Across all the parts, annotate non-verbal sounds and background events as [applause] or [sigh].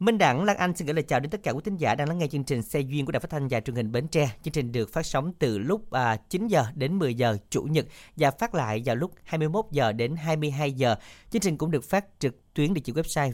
Minh Đẳng, Lan Anh xin gửi lời chào đến tất cả quý thính giả đang lắng nghe chương trình Xe duyên của Đài Phát thanh và Truyền hình Bến Tre. Chương trình được phát sóng từ lúc à, 9 giờ đến 10 giờ chủ nhật và phát lại vào lúc 21 giờ đến 22 giờ. Chương trình cũng được phát trực tuyến địa chỉ website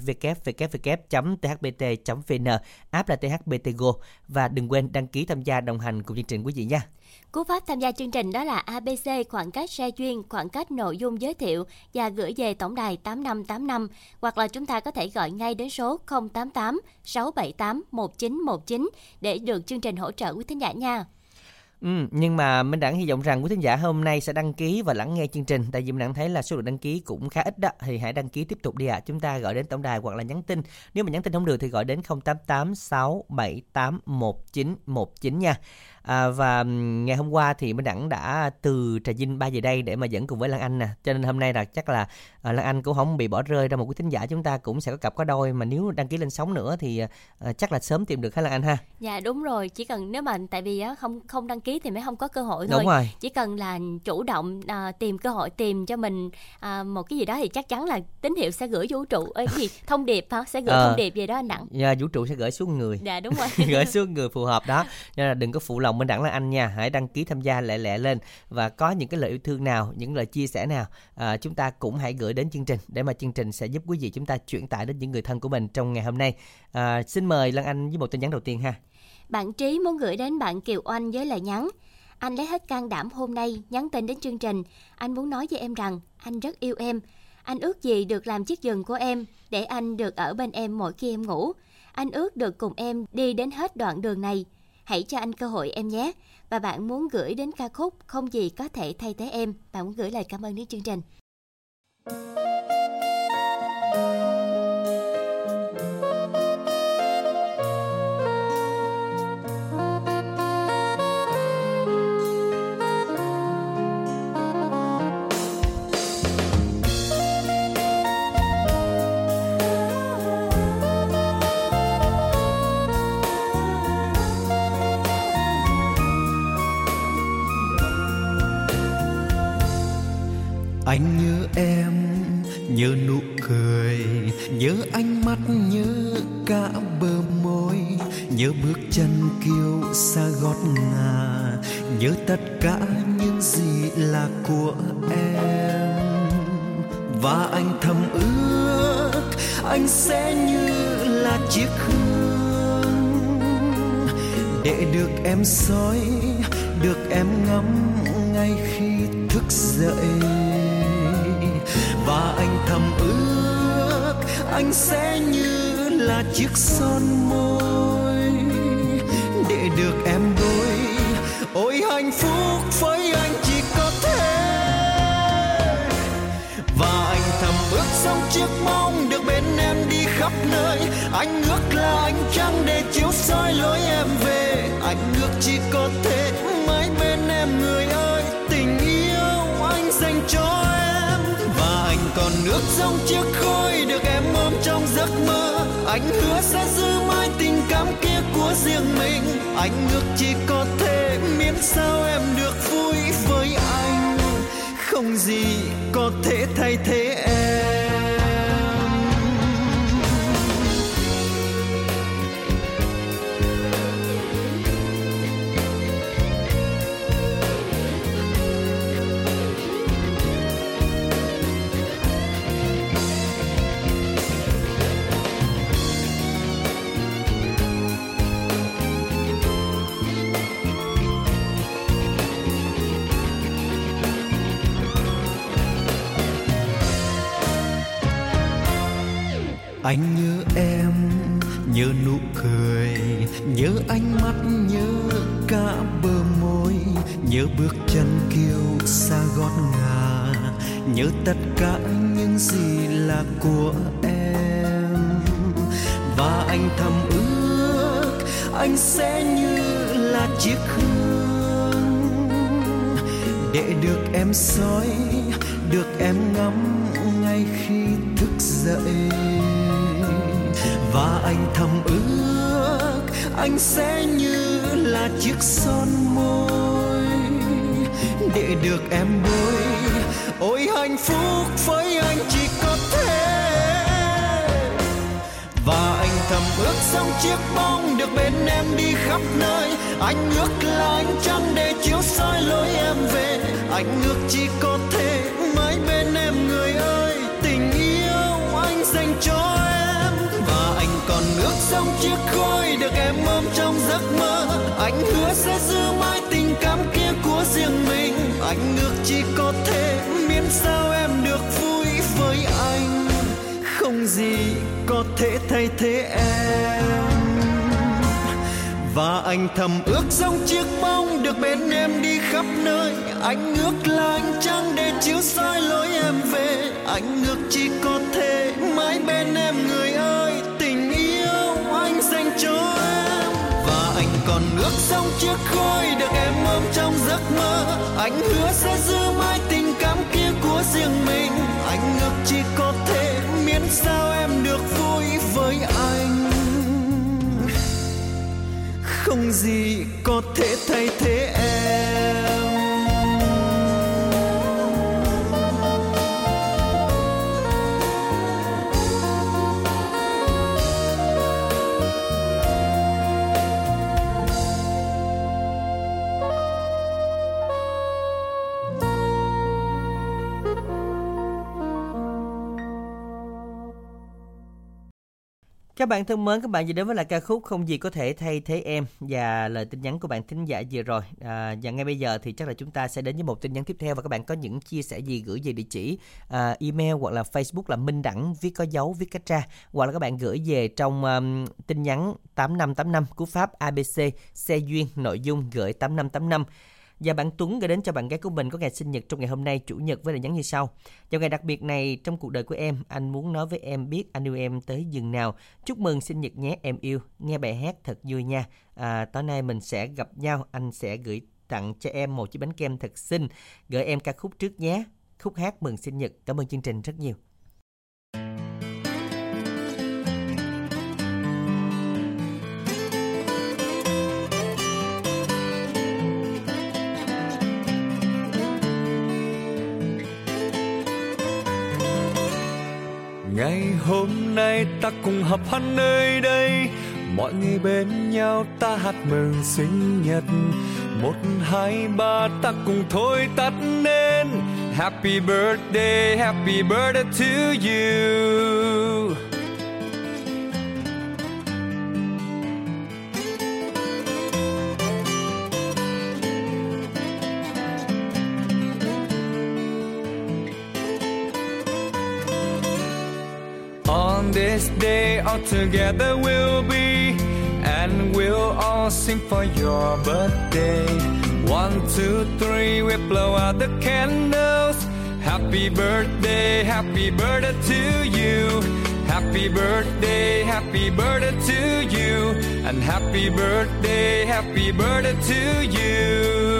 www.thbt.vn, app là thbtgo và đừng quên đăng ký tham gia đồng hành cùng chương trình quý vị nha. Cú pháp tham gia chương trình đó là ABC khoảng cách xe chuyên khoảng cách nội dung giới thiệu và gửi về tổng đài 8585 hoặc là chúng ta có thể gọi ngay đến số 088 678 1919 để được chương trình hỗ trợ quý thính giả nha. Ừ, nhưng mà Minh Đẳng hy vọng rằng quý thính giả hôm nay sẽ đăng ký và lắng nghe chương trình tại vì Minh Đẳng thấy là số lượng đăng ký cũng khá ít đó thì hãy đăng ký tiếp tục đi ạ. Chúng ta gọi đến tổng đài hoặc là nhắn tin. Nếu mà nhắn tin không được thì gọi đến 088 678 1919 nha. À, và ngày hôm qua thì Minh Đẳng đã từ Trà Vinh bay về đây để mà dẫn cùng với Lan Anh nè. Cho nên hôm nay là chắc là à, Lan Anh cũng không bị bỏ rơi ra một quý thính giả chúng ta cũng sẽ có cặp có đôi mà nếu đăng ký lên sóng nữa thì à, chắc là sớm tìm được hả Lan Anh ha. Dạ đúng rồi, chỉ cần nếu mà tại vì á không không đăng ký thì mới không có cơ hội thôi. Đúng rồi. Chỉ cần là chủ động à, tìm cơ hội tìm cho mình à, một cái gì đó thì chắc chắn là tín hiệu sẽ gửi vũ trụ ơi cái gì [laughs] thông điệp hả? Sẽ gửi Ờ. thông điệp về đó anh Đặng. Dạ, vũ trụ sẽ gửi xuống người. Dạ đúng rồi. [laughs] gửi xuống người phù hợp đó nên là đừng có phụ lòng Minh Đẳng là anh nha hãy đăng ký tham gia lẹ lẹ lên và có những cái lời yêu thương nào những lời chia sẻ nào à, chúng ta cũng hãy gửi đến chương trình để mà chương trình sẽ giúp quý vị chúng ta chuyển tải đến những người thân của mình trong ngày hôm nay à, xin mời Lan Anh với một tin nhắn đầu tiên ha Bạn Trí muốn gửi đến bạn Kiều Oanh với lời nhắn. Anh lấy hết can đảm hôm nay nhắn tin đến chương trình. Anh muốn nói với em rằng anh rất yêu em. Anh ước gì được làm chiếc giường của em để anh được ở bên em mỗi khi em ngủ. Anh ước được cùng em đi đến hết đoạn đường này. Hãy cho anh cơ hội em nhé. Và bạn muốn gửi đến ca khúc Không gì có thể thay thế em. Bạn muốn gửi lời cảm ơn đến chương trình. Anh nhớ em, nhớ nụ cười, nhớ ánh mắt, nhớ cả bờ môi, nhớ bước chân kiêu xa gót ngà, nhớ tất cả những gì là của em. Và anh thầm ước, anh sẽ như là chiếc hương. Để được em soi, được em ngắm ngay khi thức dậy thầm ước, anh sẽ như là chiếc son môi. Để được em đôi ôi hạnh phúc với anh chỉ có thế. Và anh thầm ước sống chiếc mong được bên em đi khắp nơi. Anh ước là anh trăng để chiếu soi lối em về. Anh ước chỉ có thể mãi bên em, người ơi. Nước còn giống chiếc khói được em ôm trong giấc mơ. Anh hứa sẽ giữ mãi tình cảm kia của riêng mình. Anh ước chỉ có thể miễn sao em được vui với anh. Không gì có thể thay thế anh nhớ em nhớ nụ cười nhớ ánh mắt nhớ cả bờ môi nhớ bước chân kiêu xa gót ngà nhớ tất cả những gì là của em. Và anh thầm ước anh sẽ như là chiếc hương. Để được em soi, được em ngắm ngay khi thức dậy và anh thầm ước anh sẽ như là chiếc son môi để được em bôi ôi hạnh phúc với anh chỉ có thế. Và anh thầm ước xong chiếc bóng được bên em đi khắp nơi. Anh ước là anh trăng để chiếu soi lối em về. Anh ước chỉ có thế sống chiếc khói được em ôm trong giấc mơ. Anh hứa sẽ giữ mãi tình cảm kia của riêng mình. Anh ước chỉ có thể miễn sao em được vui với anh. Không gì có thể thay thế em. Và anh thầm ước giống chiếc bóng được bên em đi khắp nơi. Anh ước là anh trăng để chiếu soi lối em về. Anh ước chỉ có thể mãi bên em người cho em. Và anh còn ước giống chiếc khói được em ôm trong giấc mơ. Anh hứa sẽ giữ mãi tình cảm kia của riêng mình. Anh ước chỉ có thể miễn sao em được vui với anh. Không gì có thể thay thế em. Các bạn thân mến, các bạn vừa đến với lại ca khúc Không gì có thể thay thế em và lời tin nhắn của bạn thính giả vừa rồi. À, và ngay bây giờ thì chắc là chúng ta sẽ đến với một tin nhắn tiếp theo và các bạn có những chia sẻ gì gửi về địa chỉ à, email hoặc là Facebook là Minh Đẳng viết có dấu viết cách ra hoặc là các bạn gửi về trong um, tin nhắn 8585 cú pháp ABC xe duyên nội dung gửi 8585 và bạn Tuấn gửi đến cho bạn gái của mình có ngày sinh nhật trong ngày hôm nay chủ nhật với lời nhắn như sau. Trong ngày đặc biệt này trong cuộc đời của em, anh muốn nói với em biết anh yêu em tới dừng nào. Chúc mừng sinh nhật nhé em yêu. Nghe bài hát thật vui nha. À, tối nay mình sẽ gặp nhau, anh sẽ gửi tặng cho em một chiếc bánh kem thật xinh. Gửi em ca khúc trước nhé. Khúc hát mừng sinh nhật. Cảm ơn chương trình rất nhiều. Ngày hôm nay ta cùng họp hắn nơi đây. Mọi người bên nhau ta hát mừng sinh nhật. Một, hai, ba, ta cùng thôi tắt nên happy birthday happy birthday to you. This day, all together we'll be, and we'll all sing for your birthday. One, two, three, we blow out the candles. Happy birthday, happy birthday to you. Happy birthday, happy birthday to you. And happy birthday, happy birthday to you.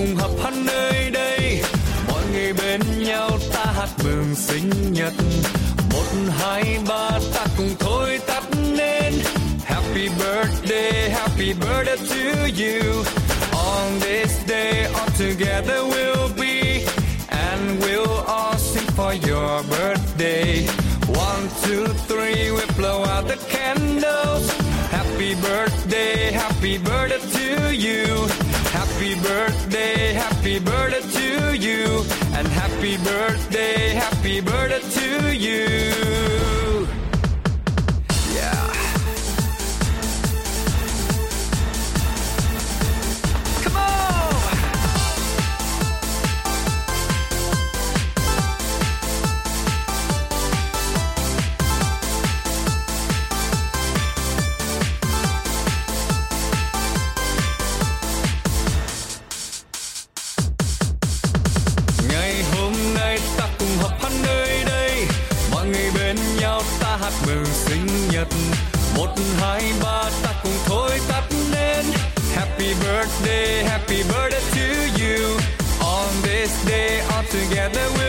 Cùng hợp hát nơi đây. Mọi người bên nhau ta hát mừng sinh nhật. Một, hai, ba ta cùng thôi tắt nên Happy birthday, happy birthday to you. On this day all together we'll be. And we'll all sing for your birthday. One, two, three, we blow out the candles. Happy birthday, happy birthday to you. Happy birthday, happy birthday to you and happy birthday, happy birthday to you. Together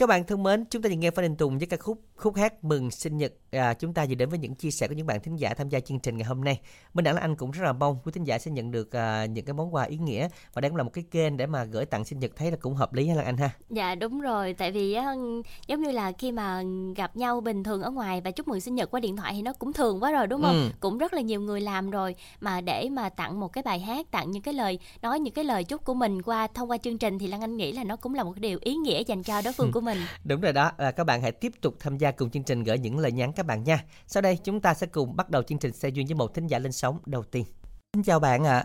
Các bạn thân mến, chúng ta vừa nghe Phan Đình Tùng với ca khúc khúc hát mừng sinh nhật. À, chúng ta vừa đến với những chia sẻ của những bạn thính giả tham gia chương trình ngày hôm nay. Minh Đẳng là anh cũng rất là mong quý thính giả sẽ nhận được à, những cái món quà ý nghĩa và đây cũng là một cái kênh để mà gửi tặng sinh nhật thấy là cũng hợp lý ha Lan Anh ha. Dạ đúng rồi, tại vì á, giống như là khi mà gặp nhau bình thường ở ngoài và chúc mừng sinh nhật qua điện thoại thì nó cũng thường quá rồi đúng không? Ừ. Cũng rất là nhiều người làm rồi mà để mà tặng một cái bài hát, tặng những cái lời nói những cái lời chúc của mình qua thông qua chương trình thì Lan Anh nghĩ là nó cũng là một điều ý nghĩa dành cho đối phương của mình. Đúng rồi đó, à, các bạn hãy tiếp tục tham gia cùng chương trình gửi những lời nhắn các bạn nha. Sau đây chúng ta sẽ cùng bắt đầu chương trình xe duyên với một thính giả lên sóng đầu tiên. Xin chào bạn ạ.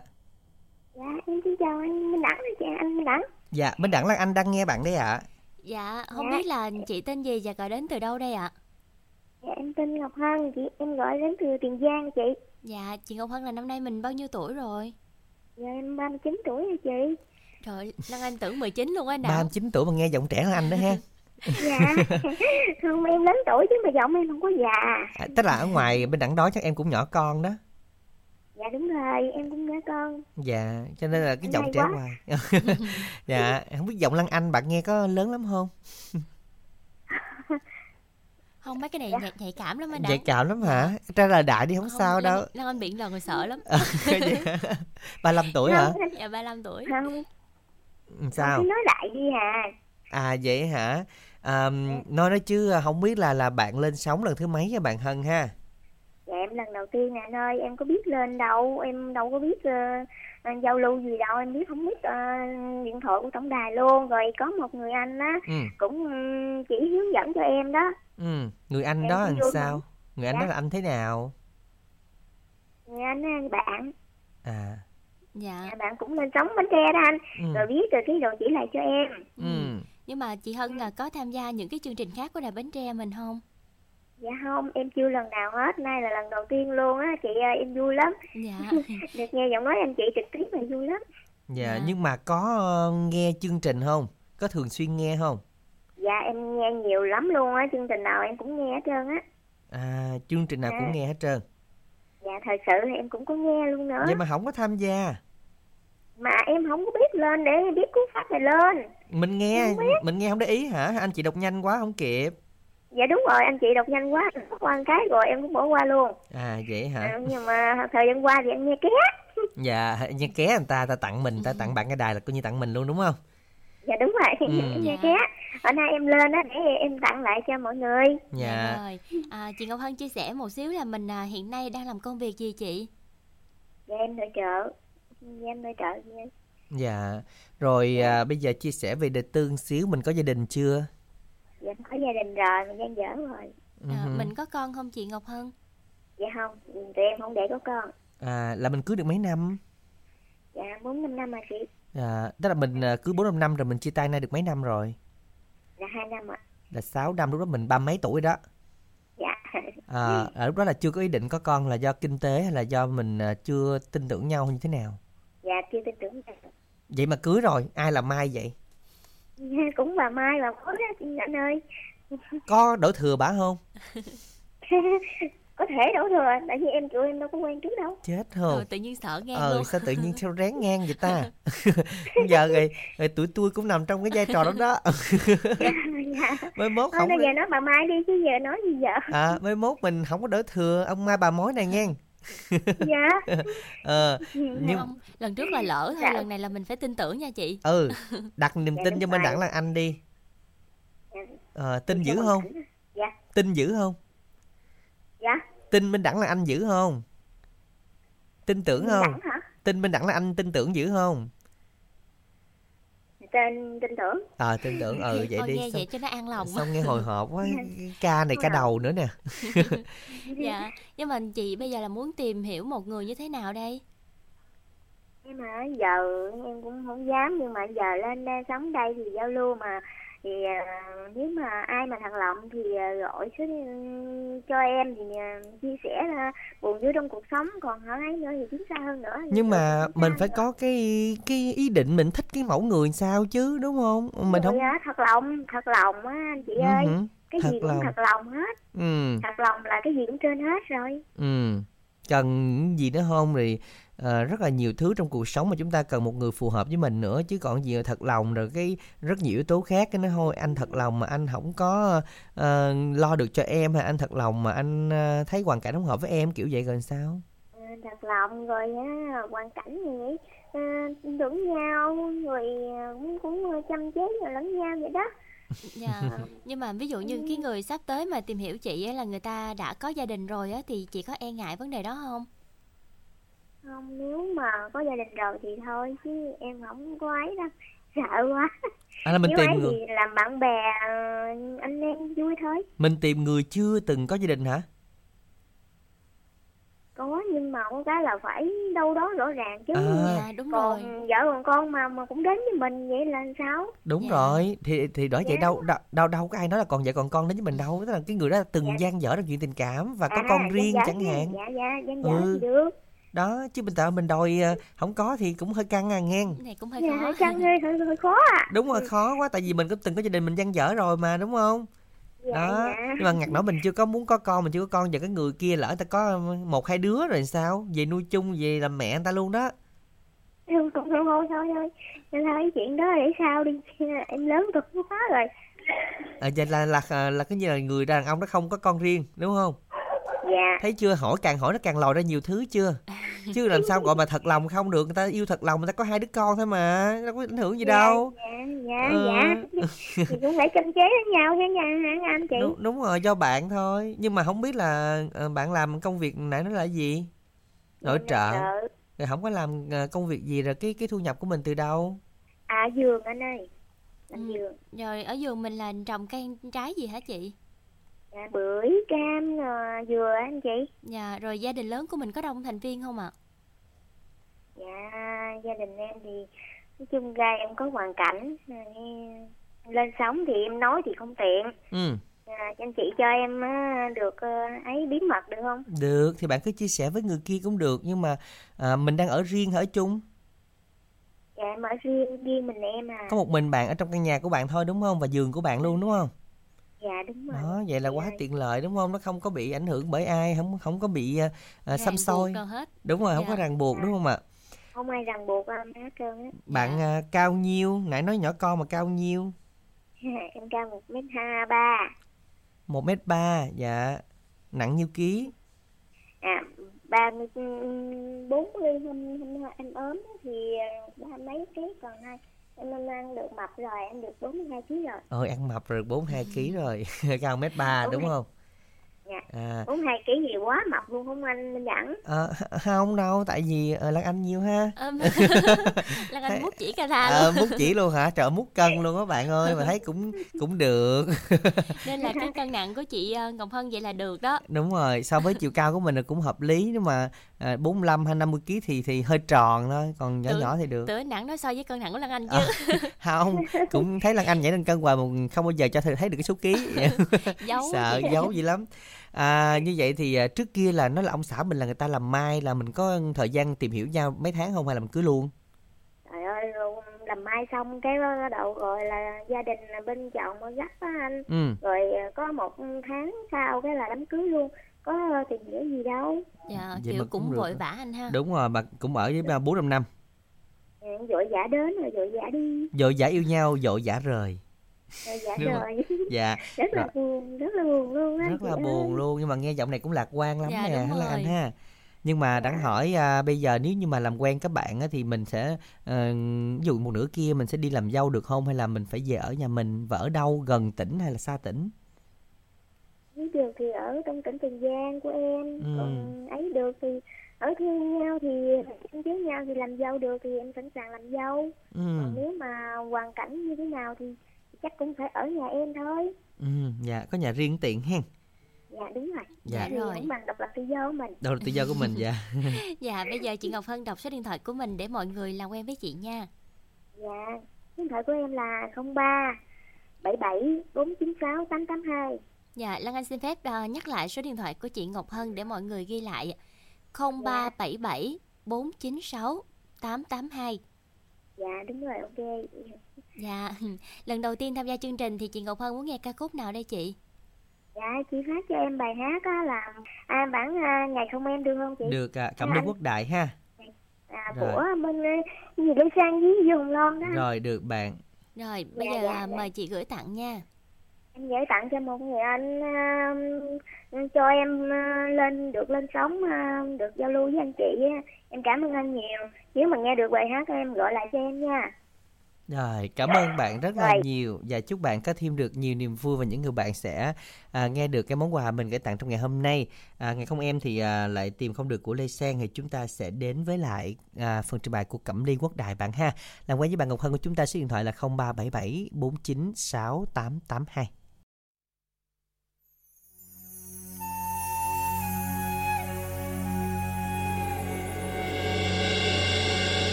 Dạ, em xin chào anh Minh Đẳng chị anh Minh Đẳng. Dạ, Minh Đẳng Lan Anh đang nghe bạn đấy ạ. Dạ, không Dạ. biết là chị tên gì và gọi đến từ đâu đây ạ? Dạ, em tên Ngọc Hân, chị em gọi đến từ Tiền Giang chị. Dạ, chị Ngọc Hân là năm nay mình bao nhiêu tuổi rồi? Dạ, em 39 tuổi rồi chị. Trời, Lan Anh tưởng 19 luôn á nào. 39 tuổi mà nghe giọng trẻ hơn anh đó ha. [laughs] Dạ, [laughs] không em lớn tuổi chứ mà giọng em không có già. À, tức là ở ngoài bên đẳng đó chắc em cũng nhỏ con đó. Dạ đúng rồi, em cũng nhớ con. Dạ, cho nên là cái giọng trẻ hoài. [laughs] dạ, không biết giọng Lan Anh bạn nghe có lớn lắm không? [laughs] Không mấy cái này nhạy, nhạy cảm lắm anh Nhạy cảm lắm hả? Ra là đại đi không, sao đâu. Lan Anh biển lần rồi sợ lắm. 35 tuổi hả? Không, Dạ 35 tuổi. không, Ừ, không Sao? nói đại đi hà. À vậy hả? À, nói nói chứ không biết là là bạn lên sóng lần thứ mấy nha bạn Hân ha? Dạ em lần đầu tiên nè anh ơi, em có biết lên đâu, em đâu có biết ờ, ờ, giao lưu gì đâu, em biết không biết ờ, điện thoại của tổng đài luôn. Rồi có một người anh á Ừ, cũng ừm, chỉ hướng dẫn cho em đó. ừ. Người anh Em đó làm sao? lắm. Người anh Dạ. đó là anh thế nào? Người anh bạn, À, Dạ. à, bạn cũng lên sóng bánh tre đó anh. ừ, Rồi biết rồi cái rồi chỉ lại cho em. ừ. Nhưng mà chị Hân là có tham gia những cái chương trình khác của Đài Bến Tre mình không? Dạ không, em chưa lần nào hết, nay là lần đầu tiên luôn á, chị ơi, em vui lắm. Dạ. [laughs] Được nghe giọng nói anh chị trực tiếp là vui lắm. Dạ, Dạ. nhưng mà có ờ, nghe chương trình không? Có thường xuyên nghe không? Dạ em nghe nhiều lắm luôn á, chương trình nào em cũng nghe hết trơn á. À, chương trình nào cũng Dạ. nghe hết trơn. Dạ thật sự là em cũng có nghe luôn nữa. Vậy mà không có tham gia. Mà em không có biết lên để biết cú pháp này lên. Mình nghe, mình nghe không để ý hả? Anh chị đọc nhanh quá không kịp. Dạ đúng rồi, anh chị đọc nhanh quá, anh bỏ qua một cái rồi em cũng bỏ qua luôn. À vậy hả? À, nhưng mà thời gian qua thì em nghe ké. [laughs] Dạ, như ké người ta ta tặng mình, ta tặng bạn cái đài là coi như tặng mình luôn đúng không? Dạ đúng rồi, Ừ. em nghe Dạ. ké. Ở nay em lên á để em tặng lại cho mọi người. Dạ. rồi. À, chị Ngọc Hân chia sẻ một xíu là mình à, hiện nay đang làm công việc gì chị? Dạ em nội trợ. Dạ em nội trợ. Dạ. Dạ. Rồi à, bây giờ chia sẻ về đời tư một xíu mình có gia đình chưa? Dạ em có gia đình rồi, mình gian dở rồi. À, mình có con không chị Ngọc Hân? Dạ không, tụi em không để có con. À là mình cưới được mấy năm? Dạ bốn năm năm mà chị. À, tức là mình à, cưới 4 5 năm rồi mình chia tay nay được mấy năm rồi? Là hai năm ạ. Là 6 năm lúc đó mình ba mấy tuổi đó. Dạ. À, ở lúc đó là chưa có ý định có con là do kinh tế hay là do mình à, chưa tin tưởng nhau như thế nào? Dạ chưa tin tưởng được. Vậy mà cưới rồi, ai là Mai vậy? Dạ, [laughs] cũng bà Mai bà có đó chị anh ơi. [laughs] Có đổi thừa bả không? [laughs] có thể đổ thừa tại vì em tụi em đâu có quen trước đâu. Chết ừ, không tự nhiên sợ ngang ờ luôn. sao tự nhiên sao rén ngang vậy ta? Giờ rồi, rồi tụi tôi cũng nằm trong cái vai trò đó đó. Dạ mới mốt thôi không bây giờ nói bà mai đi chứ giờ nói gì giờ à mới mốt mình không có đỡ thừa. Ông mai bà mối này nghe dạ. [laughs] Ờ nhưng không lần trước là lỡ thôi Dạ. lần này là mình phải tin tưởng nha chị. Ừ [laughs] đặt niềm Dạ, tin cho Minh. Đẳng là anh đi. Dạ. ờ, tin dữ không? dạ. Tin dữ không? Dạ. Tin Minh Đẳng là anh dữ không? Tin tưởng không? tin Minh Đẳng là anh tin tưởng dữ không tên tin tưởng. Ờ tin tưởng. Ừ vậy thôi đi. nghe xong, vậy cho nó an lòng. xong nghe hồi hộp quá [laughs] ca này ca đầu nữa nè. [laughs] Dạ nhưng mà chị bây giờ là muốn tìm hiểu một người như thế nào đây? Nhưng mà giờ em cũng không dám nhưng mà giờ lên đây sống đây thì giao lưu mà thì à, nếu mà ai mà thằng lộng thì à, gọi số cho em thì à, chia sẻ là buồn vui trong cuộc sống còn ở ấy nữa thì tiến xa hơn nữa nhưng mà mình phải nữa. có cái cái ý định mình thích cái mẫu người sao chứ đúng không? Mình Rồi không á, thật lòng thật lòng á anh chị Ừ ơi. cái thật gì cũng lòng. thật lòng hết. Ừ. Thật lòng là cái gì cũng trên hết rồi. Ừ. Cần gì nữa không thì ờ, rất là nhiều thứ trong cuộc sống mà chúng ta cần một người phù hợp với mình nữa. Chứ còn gì là thật lòng rồi cái rất nhiều yếu tố khác cái nó thôi anh thật lòng mà anh không có ờ, lo được cho em hay anh thật lòng mà anh ờ, thấy hoàn cảnh không hợp với em kiểu vậy rồi sao? Ờ, thật lòng rồi á hoàn cảnh gì à, tưởng nhau à, cũng cũng chăm chế rồi lẫn nhau vậy đó. Dạ nhưng mà ví dụ như cái người sắp tới mà tìm hiểu chị á là người ta đã có gia đình rồi á thì chị có e ngại vấn đề đó không không nếu mà có gia đình rồi thì thôi chứ em không có ấy đâu. [laughs] Sợ quá. À, là mình nếu tìm ấy người. thì làm bạn bè ờ, anh em vui thôi. Mình tìm người chưa từng có gia đình hả? Có nhưng mà có cái là phải đâu đó rõ ràng chứ. À. dạ đúng rồi. còn vợ còn con mà mà cũng đến với mình vậy là sao? Đúng Dạ. rồi. Thì thì đó vậy Dạ. đâu đâu đâu đâu có ai nói là còn vợ còn con đến với mình đâu. Tức là cái người đó từng Dạ. gian dở trong chuyện tình cảm và có À, con riêng chẳng hạn. Dạ dạ gian dở Ừ. thì được đó chứ mình tạo mình đòi ờ, không có thì cũng hơi căng à nghe. Cái này cũng hơi dạ, khó hơi căng hơi, hơi, hơi khó à đúng rồi khó quá tại vì mình cũng từng có gia đình mình gian dở rồi mà đúng không? Dạ, đó dạ. nhưng mà ngặt nổi mình chưa có muốn có con mình chưa có con giờ cái người kia lỡ ta có một hai đứa rồi sao? Về nuôi chung về làm mẹ người ta luôn đó. Không không không thôi thôi thôi. Thôi chuyện đó để sau đi. [laughs] Em lớn tuổi quá rồi. À, vậy là là là, là cái như là người đàn ông đó không có con riêng đúng không dạ. Thấy chưa? Hỏi càng hỏi nó càng lòi ra nhiều thứ chưa? Chứ làm sao gọi mà thật lòng không được người ta yêu thật lòng người ta có hai đứa con thôi mà đâu có ảnh hưởng gì đâu. dạ dạ Ừ. dạ thì cũng phải chăm chế với nhau chứ nha hả anh chị? Đúng, đúng rồi do bạn thôi. Nhưng mà không biết là ờ, bạn làm công việc nãy nó là gì? Nội trợ. Nội rồi không có làm ờ, công việc gì rồi cái cái thu nhập của mình từ đâu? À giường anh ơi. Làm Ừ. giường. Rồi ở vườn mình là trồng cây trái gì hả chị dạ bưởi cam rồi dừa anh chị. Dạ rồi gia đình lớn của mình có đông thành viên không ạ? Dạ gia đình em thì nói chung ra em có hoàn cảnh à, lên sống thì em nói thì không tiện. Ừ. À, anh chị cho em á, được ờ, ấy bí mật được không? Được thì bạn cứ chia sẻ với người kia cũng được nhưng mà à, mình đang ở riêng ở chung? Dạ em ở riêng riêng mình em à. Có một mình bạn ở trong căn nhà của bạn thôi đúng không? Và giường của bạn luôn đúng không dạ đúng rồi. Đó vậy là quá Dạ. tiện lợi đúng không? Nó không có bị ảnh hưởng bởi ai không không có bị à, xăm soi. hết. Đúng rồi không có Dạ. ràng buộc đúng không ạ? Không ai ràng buộc em hết trơn á. Bạn à, cao nhiêu? Nãy nói nhỏ con mà cao nhiêu? Em cao một mét hai ba. Một mét ba dạ. Nặng nhiêu ký? À ba mươi bốn mươi hôm em ốm thì ba mấy ký còn hai em ăn được mập rồi em được bốn mươi hai ký rồi. Ôi ăn mập rồi bốn hai ký [laughs] rồi. [laughs] Cao mét ba Đúng không? Dạ. à. bốn mươi hai ký gì quá mập luôn không anh minh dẫn ờ, [laughs] không đâu tại vì ờ, lan anh nhiêu ha. Ừm. Lan Anh mút chỉ ca ra ờ luôn. mút chỉ luôn hả? Trời mút cân luôn á bạn ơi mà thấy cũng cũng được. Nên là cái cân nặng của chị ờ, Ngọc Hân vậy là được đó. Đúng rồi so với chiều cao của mình là cũng hợp lý nhưng mà à, 45 hay 50 kg thì thì hơi tròn thôi còn nhỏ Tưởng- nhỏ thì được. tưởng nặng nói so với cân nặng của Lan Anh chứ. À, [laughs] không cũng thấy lan anh nhảy lên cân hoài mà không bao giờ cho thấy được cái số ký. [laughs] Giấu sợ giấu gì lắm. À, như vậy thì à, trước kia là nói là ông xã mình là người ta làm mai là mình có thời gian tìm hiểu nhau mấy tháng không hay là mình cưới luôn? Trời ơi làm mai xong cái đầu rồi là gia đình là bên chồng mới á anh. Ừ. Rồi ờ, có một tháng sau cái là đám cưới luôn có tìm hiểu gì đâu. Dạ Vậy kiểu cũng cũng vội vã anh ha. Đúng rồi mà cũng ở với ba bốn năm năm. Ừ, vội vã đến rồi vội vã đi. Dội dã yêu nhau dội dã rời. Rồi vã Đúng rồi. dạ [laughs] rất là Rồi. buồn rất là buồn luôn á rất là ơi. buồn luôn nhưng mà nghe giọng này cũng lạc quan lắm Dạ, nè Lan Anh ha? Nhưng mà Dạ. hỏi à, bây giờ nếu như mà làm quen các bạn á, thì mình sẽ ờ, ví dụ một nửa kia mình sẽ đi làm dâu được không? Hay là mình phải về ở nhà mình và ở đâu gần tỉnh hay là xa tỉnh nếu được thì ở trong tỉnh Tiền Giang của em. Ừ. còn ấy được thì ở thương nhau thì em với nhau thì làm dâu được thì em sẵn sàng làm dâu. Ừ, còn nếu mà hoàn cảnh như thế nào thì chắc cũng phải ở nhà em thôi. Ừ, dạ có nhà riêng tiện hen. Dạ đúng rồi. Dạ. thì Rồi. cũng bằng độc lập tự do của mình. Đâu là tự do của mình dạ. [laughs] Dạ bây giờ chị Ngọc Hân đọc số điện thoại của mình để mọi người làm quen với chị nha. Dạ số điện thoại của em là 03 77 496 882 Dạ, Lan Anh xin phép ờ, nhắc lại số điện thoại của chị Ngọc Hân để mọi người ghi lại 0377 496 882. dạ đúng rồi ok Dạ, [laughs] lần đầu tiên tham gia chương trình thì chị Ngọc Hân muốn nghe ca khúc nào đây chị? dạ chị phát cho em bài hát á là à, bản à, ngày không em được không chị được à, cảm ơn quốc đại ha à, Rồi. của bên à, gì để sang với dùng lon đó rồi được bạn Rồi, bây Dạ, giờ dạ, dạ. mời chị gửi tặng nha. Em gửi tặng cho một người anh à, cho em à, lên được lên sóng à, được giao lưu với anh chị em cảm ơn anh nhiều nếu mà nghe được bài hát em gọi lại cho em nha Rồi, cảm ơn bạn rất là Rồi. nhiều và chúc bạn có thêm được nhiều niềm vui và những người bạn sẽ à, nghe được cái món quà mình gửi tặng trong ngày hôm nay. À, ngày không em thì à, lại tìm không được của Lê Sang thì chúng ta sẽ đến với lại à, phần trình bày của Cẩm Ly Quốc Đại bạn ha. Làm quen với bạn Ngọc Hân của chúng ta số điện thoại là 0377 496 882.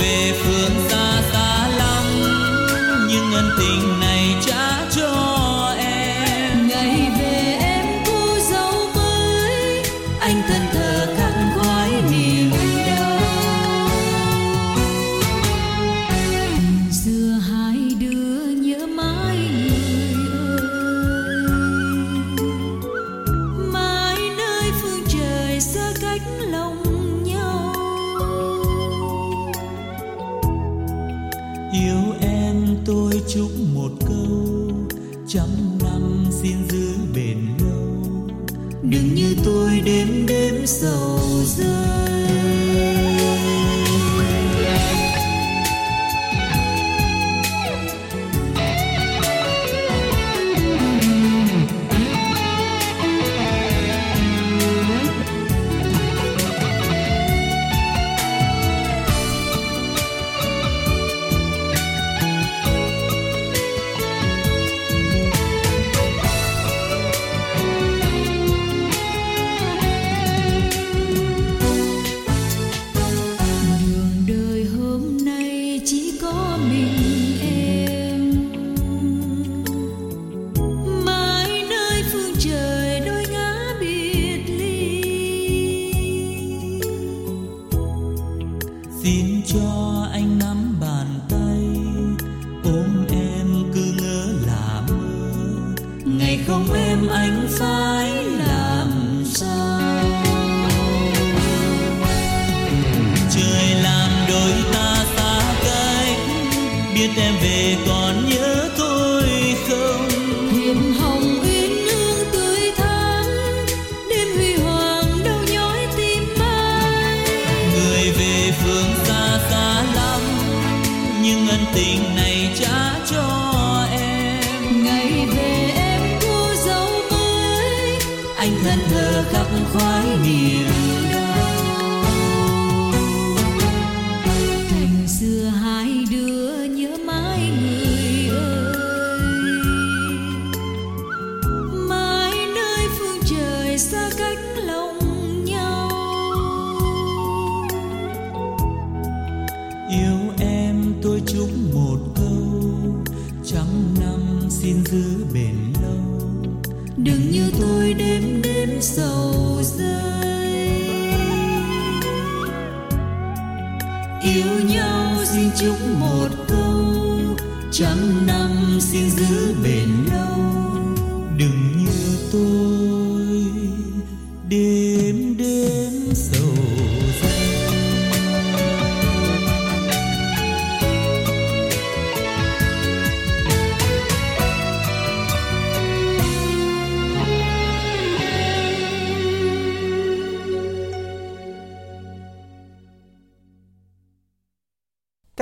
Ai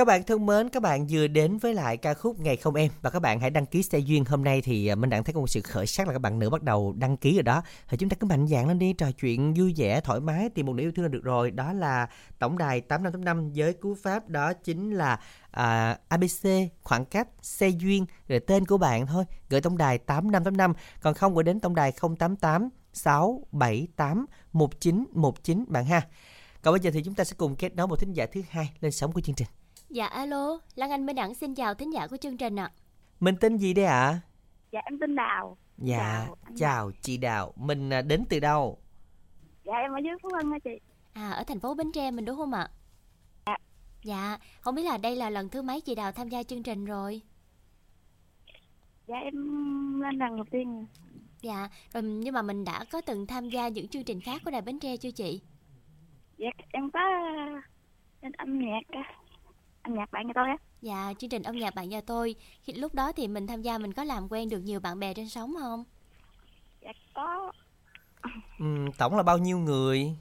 bạn thân mến, các bạn vừa đến với lại ca khúc Ngày không em và các bạn hãy đăng ký xe duyên hôm nay thì à, mình đang thấy có một sự khởi sắc là các bạn nữ bắt đầu đăng ký rồi đó. Thì chúng ta cứ mạnh dạn lên đi trò chuyện vui vẻ thoải mái tìm một nữ yêu thương là được rồi. Đó là tổng đài 8585 với cú pháp đó chính là à, ABC khoảng cách xe duyên rồi tên của bạn thôi gửi tổng đài 8585 còn không gửi đến tổng đài 088 678 1919 bạn ha. Còn bây giờ thì chúng ta sẽ cùng kết nối một thính giả thứ hai lên sóng của chương trình. Dạ alo, Lan Anh Minh Đẳng xin chào thính giả của chương trình ạ. Mình tên gì đây ạ? Dạ em tên Đào. Dạ, Chào chào chị Đào. Mình à, đến từ đâu? Dạ em ở dưới Phú Hưng hả chị? À ở thành phố Bến Tre mình đúng không ạ? Dạ. Dạ, không biết là đây là lần thứ mấy chị Đào tham gia chương trình rồi? Dạ em lên lần đầu tiên. Dạ, rồi nhưng mà mình đã có từng tham gia những chương trình khác của Đài Bến Tre chưa chị? Dạ em có trên âm nhạc á. Âm nhạc bạn cho tôi á. Dạ, chương trình âm nhạc bạn và tôi khi lúc đó thì mình tham gia mình có làm quen được nhiều bạn bè trên sóng không? Dạ có. Ừm, tổng là bao nhiêu người?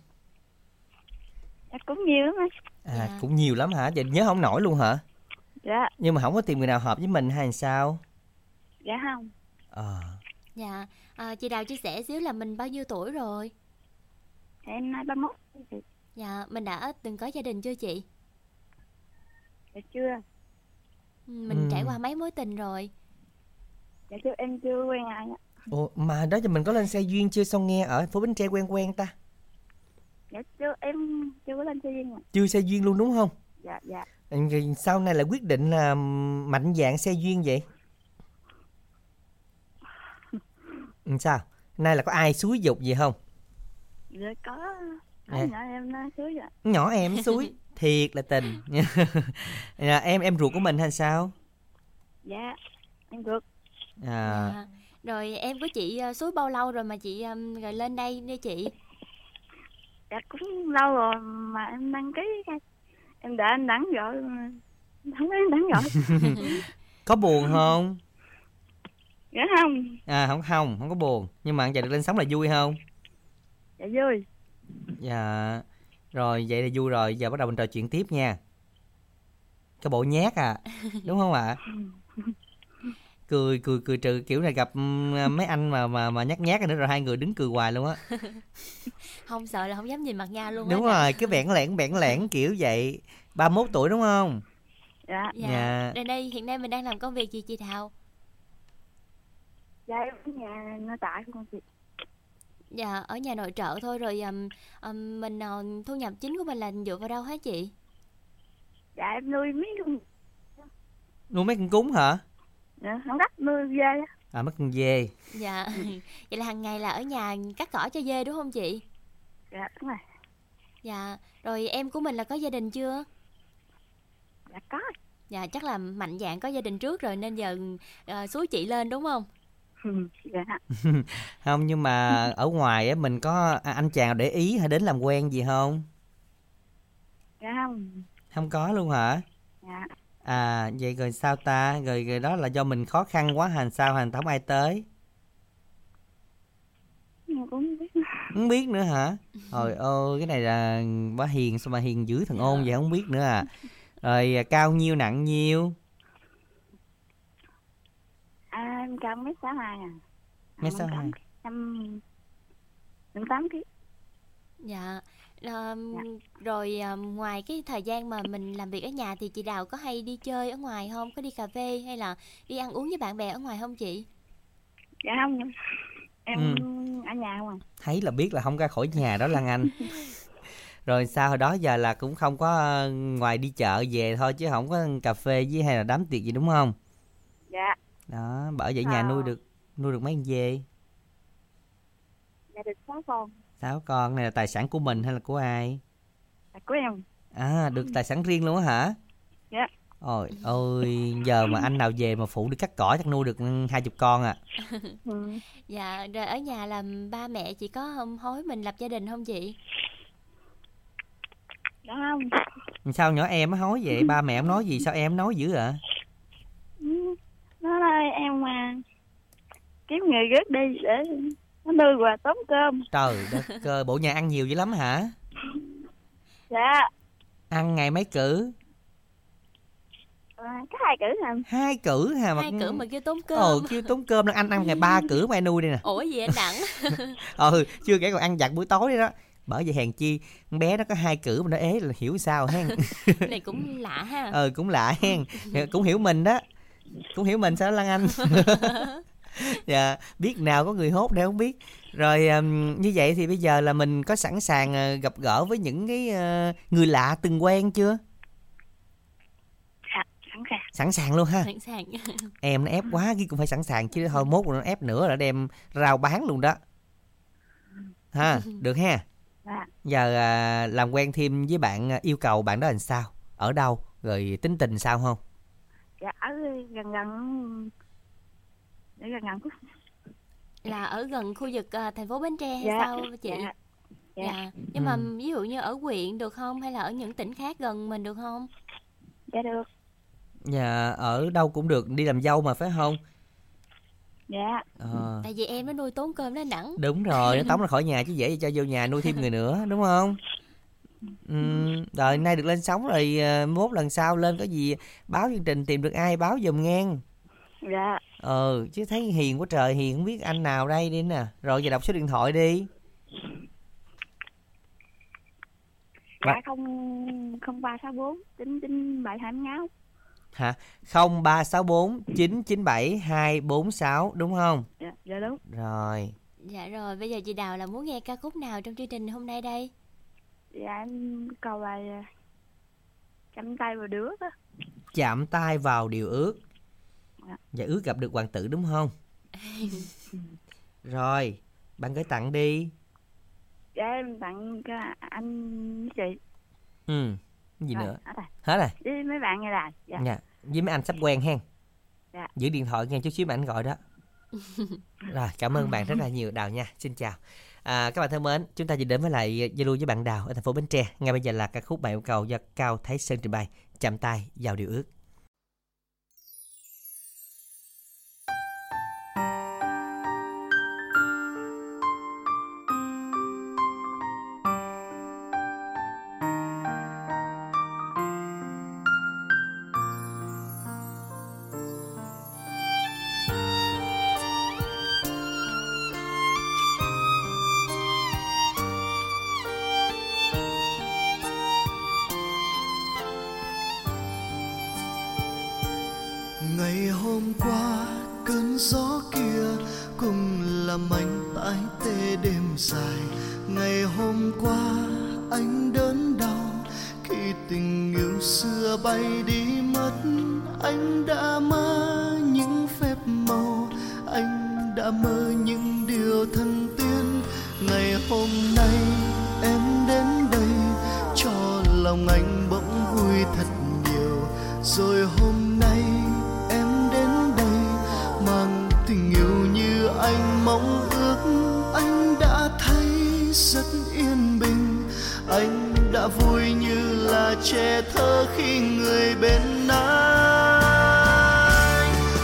Dạ cũng nhiều lắm á. À, Dạ. cũng nhiều lắm hả? Vậy nhớ không nổi luôn hả? Dạ. Nhưng mà không có tìm người nào hợp với mình hay sao? Dạ không. Ờ, Dạ, à, chị Đào chia sẻ xíu là mình bao nhiêu tuổi rồi? Em nay 31. Chị. Dạ, mình đã từng có gia đình chưa chị? Dạ chưa. Ừ, Mình Ừm. trải qua mấy mối tình rồi? Dạ chưa em chưa quen ai á. Ồ, mà đó giờ mình có lên xe duyên chưa xong nghe ở phố Bến Tre quen quen ta? Dạ chưa em chưa có lên chơi duyên ạ. Chưa xe duyên luôn đúng không? Dạ dạ. Ừ, rồi Sau này là quyết định là mạnh dạng xe duyên vậy? [laughs] Ừ, sao? Nay là có ai xúi dục gì không? Dạ có. Ở nhỏ em nó xứ dạ. Nhỏ em xúi [laughs] thiệt là tình à, [laughs] em em ruột của mình hay sao Dạ. Em được. à, Dạ. Rồi em của chị ờ, suối bao lâu rồi mà chị um, rồi lên đây đi chị? Dạ cũng lâu rồi mà em đăng ký cái. Em đợi anh đắn gọi. Không biết anh đắn gọi. [laughs] có buồn không Dạ không. à không không không có buồn nhưng mà giờ được lên sóng là vui không Dạ vui. dạ rồi vậy là vui rồi giờ bắt đầu mình trò chuyện tiếp nha cái bộ nhát à đúng không ạ [laughs] cười cười cười trừ kiểu này gặp mấy anh mà mà mà nhát nhát nữa rồi hai người đứng cười hoài luôn á [laughs] Không sợ là không dám nhìn mặt nhau luôn đúng rồi cái bẽn lẽn bẽn lẽn kiểu vậy 31 tuổi đúng không Dạ. Dạ. Dạ. Rồi đây hiện nay mình đang làm công việc gì chị Thảo? Dạ em ở nhà nội tại không chị. Dạ ở nhà nội trợ thôi rồi um, um, mình ờ, thu nhập chính của mình là dựa vào đâu hả chị? Dạ em nuôi mấy con. nuôi mấy con cúng hả Dạ, không đắt nuôi dê á. à mấy con dê Dạ. [laughs] Vậy là hàng ngày là ở nhà cắt cỏ cho dê đúng không chị? Dạ đúng rồi. Dạ. Rồi em của mình là có gia đình chưa? dạ có Dạ chắc là mạnh dạng có gia đình trước rồi nên giờ uh, suối chị lên đúng không? [laughs] dạ. Không nhưng mà ở ngoài á mình có à, anh chàng để ý hay đến làm quen gì không? Dạ không. Không có luôn hả? Dạ. À vậy rồi sao ta? Rồi, rồi đó là do mình khó khăn quá hành sao hành không ai tới? Cũng không biết. Không biết nữa hả? Trời [laughs] ơi cái này là quá hiền sao mà hiền dữ thằng ôn vậy không biết nữa à. Rồi à, cao nhiêu nặng nhiêu à em cao mét sáu hai à Mét sáu hai. em em tám ký Dạ. Ờ, rồi ờ, ngoài cái thời gian mà mình làm việc ở nhà thì chị Đào có hay đi chơi ở ngoài không? Có đi cà phê hay là đi ăn uống với bạn bè ở ngoài không chị? dạ không em Ừ. ở nhà không à thấy là biết là không ra khỏi nhà đó Lan Anh [laughs] rồi sao hồi đó giờ là cũng không có ờ, ngoài đi chợ về thôi chứ không có cà phê với hay là đám tiệc gì đúng không dạ đó bởi vậy nhà Ờ. nuôi được nuôi được mấy con dê? Dạ được sáu con. Sáu con này là tài sản của mình hay là của ai? Là của em. À được tài sản riêng luôn á hả? Dạ. Ôi ôi giờ mà anh nào về mà phụ đi cắt cỏ chắc nuôi được hai chục con à. Ừ. Dạ, rồi ở nhà là ba mẹ chị có không hối mình lập gia đình không chị? dạ không. Sao nhỏ em hối vậy? Ba mẹ em nói gì sao em nói dữ ạ Ừ. nó nói em mà kiếm người gớt đi để nó nuôi và tốn cơm. Trời đất [laughs] cơ bộ nhà ăn nhiều dữ lắm hả? Dạ. Ăn ngày mấy cử? À, có hai cử hả? Hai cử hà mà Hai cử mà kêu tốn cơm. ồ kêu tốn cơm là anh ăn ngày ba [laughs] cử mà nuôi đây nè. Ủa gì anh đặng? [laughs] ừ chưa kể còn ăn vặt buổi tối đó. Bởi vậy hèn chi con bé nó có hai cử mà nó ế là hiểu sao hen. Này cũng lạ ha. ờ cũng lạ hen. Cũng hiểu mình đó cũng hiểu mình sao Lan Anh. [laughs] [laughs] Dạ biết nào có người hốt để không biết. Rồi ừm, như vậy thì bây giờ là mình có sẵn sàng ờ, gặp gỡ với những cái ờ, người lạ từng quen chưa? Dạ sẵn sàng. Sẵn sàng luôn ha. Sẵn sàng. [laughs] em nó ép quá chứ cũng phải sẵn sàng chứ thôi mốt rồi nó ép nữa là đem rau bán luôn đó. Ha được ha. Dạ. Giờ à, làm quen thêm với bạn à, yêu cầu bạn đó làm sao? Ở đâu? Rồi tính tình sao không dạ ở gần gần ở gần gần là ở gần khu vực ờ, thành phố Bến Tre hay Dạ, sao chị? dạ, dạ. Dạ. Nhưng mà Ừ. ví dụ như ở huyện được không hay là ở những tỉnh khác gần mình được không? dạ được dạ ở đâu cũng được đi làm dâu mà phải không dạ Ờ, Tại vì em nó nuôi tốn cơm nó nặng. đúng rồi nó [laughs] tống ra khỏi nhà chứ dễ gì cho vô nhà nuôi thêm người nữa đúng không Ừm, rồi nay được lên sóng rồi à, mốt lần sau lên có gì báo chương trình tìm được ai báo giùm ngang dạ. Ờ chứ thấy hiền quá trời hiền không biết anh nào đây đi nè. Rồi giờ đọc số điện thoại đi. Dạ. không không ba sáu bốn chín chín bảy hai ngáo hả? Không ba sáu bốn chín chín bảy hai bốn sáu đúng không? Dạ dạ đúng. Rồi. Dạ rồi, bây giờ chị Đào là muốn nghe ca khúc nào trong chương trình hôm nay đây? Dạ em cầu bài à, chăm tay vào đứa đó chạm tay vào điều ước. Dạ. và ước gặp được hoàng tử đúng không? [laughs] Rồi bạn gửi tặng đi. Dạ em tặng cho anh với chị. Ừ gì Rồi, nữa? hết rồi. hết rồi. Với mấy bạn nghe đài. Dạ. Dạ với mấy anh sắp quen hen. Dạ. giữ điện thoại nghe chút xíu mà anh gọi đó. [laughs] Rồi cảm ơn bạn rất là nhiều. Đào nha xin chào à, các bạn thân mến chúng ta chỉ đến với lại giao lưu với bạn đào ở thành phố bến tre. Ngay bây giờ là ca khúc bạn yêu cầu do cao thái sơn trình bày. Chạm tay vào điều ước. Đau. Khi tình yêu xưa bay đi mất, anh đã mơ những phép màu. Anh đã mơ những điều thần tiên. Ngày hôm nay em đến đây, cho lòng anh bỗng vui thật nhiều. Rồi hôm nay em đến đây, mang tình yêu như anh mong trẻ thơ khi người bên anh.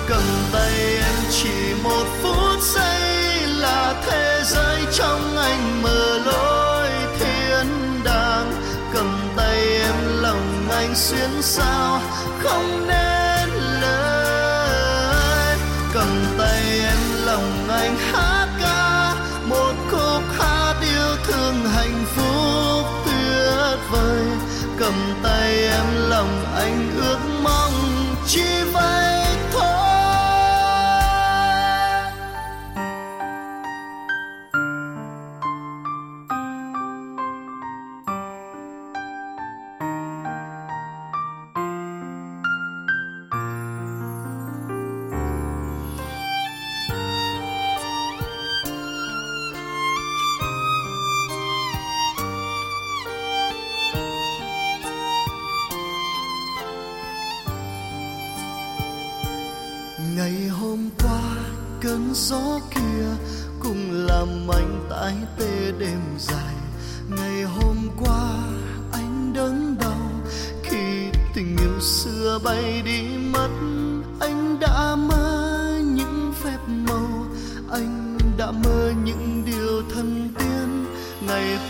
Cầm tay em chỉ một phút giây là thế giới trong anh mở lối thiên đàng. Cầm tay em lòng anh xuyên sao không nên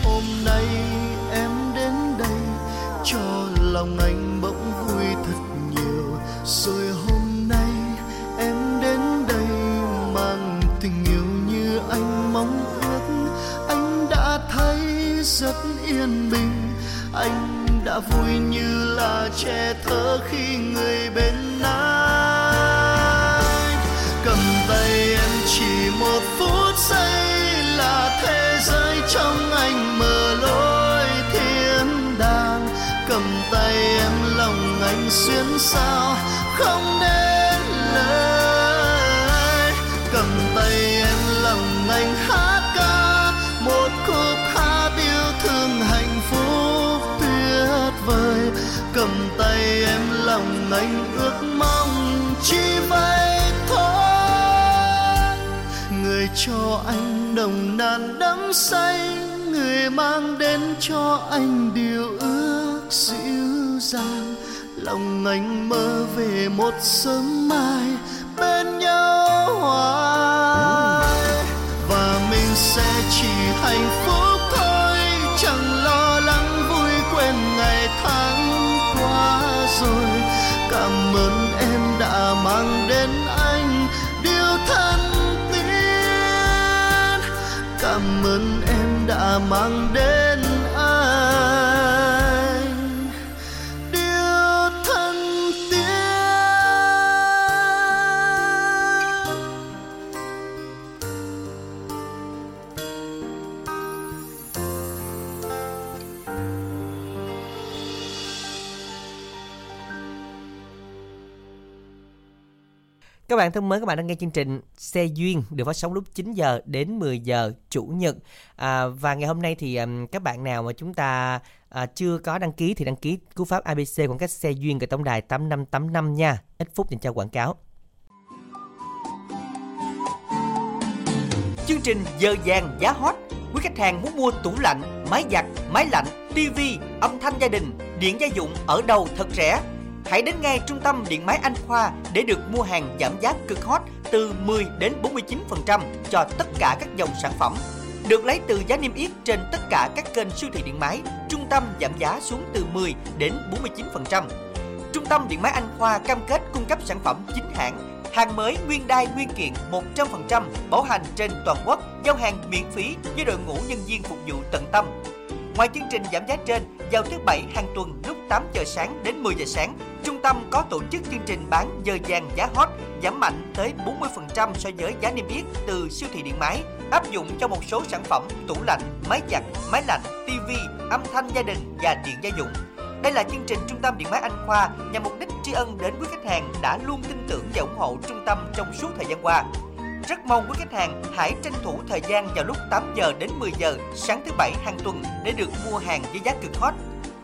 hôm Các bạn thân mến, các bạn đang nghe chương trình Xe Duyên được phát sóng lúc 9 giờ đến 10 giờ Chủ nhật. À, và ngày hôm nay thì um, các bạn nào mà chúng ta à, chưa có đăng ký thì đăng ký cú pháp ABC khoảng cách Xe Duyên tại tổng đài 8585 nha. Ít phút dành cho quảng cáo. Chương trình giờ vàng giá hot. Quý khách hàng muốn mua tủ lạnh, máy giặt, máy lạnh, tivi, âm thanh gia đình, điện gia dụng ở đâu thật rẻ. Hãy đến ngay trung tâm điện máy Anh Khoa để được mua hàng giảm giá cực hot từ 10 đến 49% cho tất cả các dòng sản phẩm. Được lấy từ giá niêm yết trên tất cả các kênh siêu thị điện máy, trung tâm giảm giá xuống từ 10 đến 49%. Trung tâm điện máy Anh Khoa cam kết cung cấp sản phẩm chính hãng, hàng mới nguyên đai nguyên kiện 100%, bảo hành trên toàn quốc, giao hàng miễn phí với đội ngũ nhân viên phục vụ tận tâm. Ngoài chương trình giảm giá trên, vào thứ bảy hàng tuần lúc 8 giờ sáng đến 10 giờ sáng, trung tâm có tổ chức chương trình bán giờ vàng giá hot giảm mạnh tới 40% so với giá niêm yết từ siêu thị điện máy, áp dụng cho một số sản phẩm tủ lạnh, máy giặt, máy lạnh, tivi, âm thanh gia đình và điện gia dụng. Đây là chương trình Trung tâm Điện máy Anh Khoa nhằm mục đích tri ân đến quý khách hàng đã luôn tin tưởng và ủng hộ trung tâm trong suốt thời gian qua. Rất mong quý khách hàng hãy tranh thủ thời gian vào lúc 8 giờ đến 10 giờ sáng thứ bảy hàng tuần để được mua hàng với giá cực hot.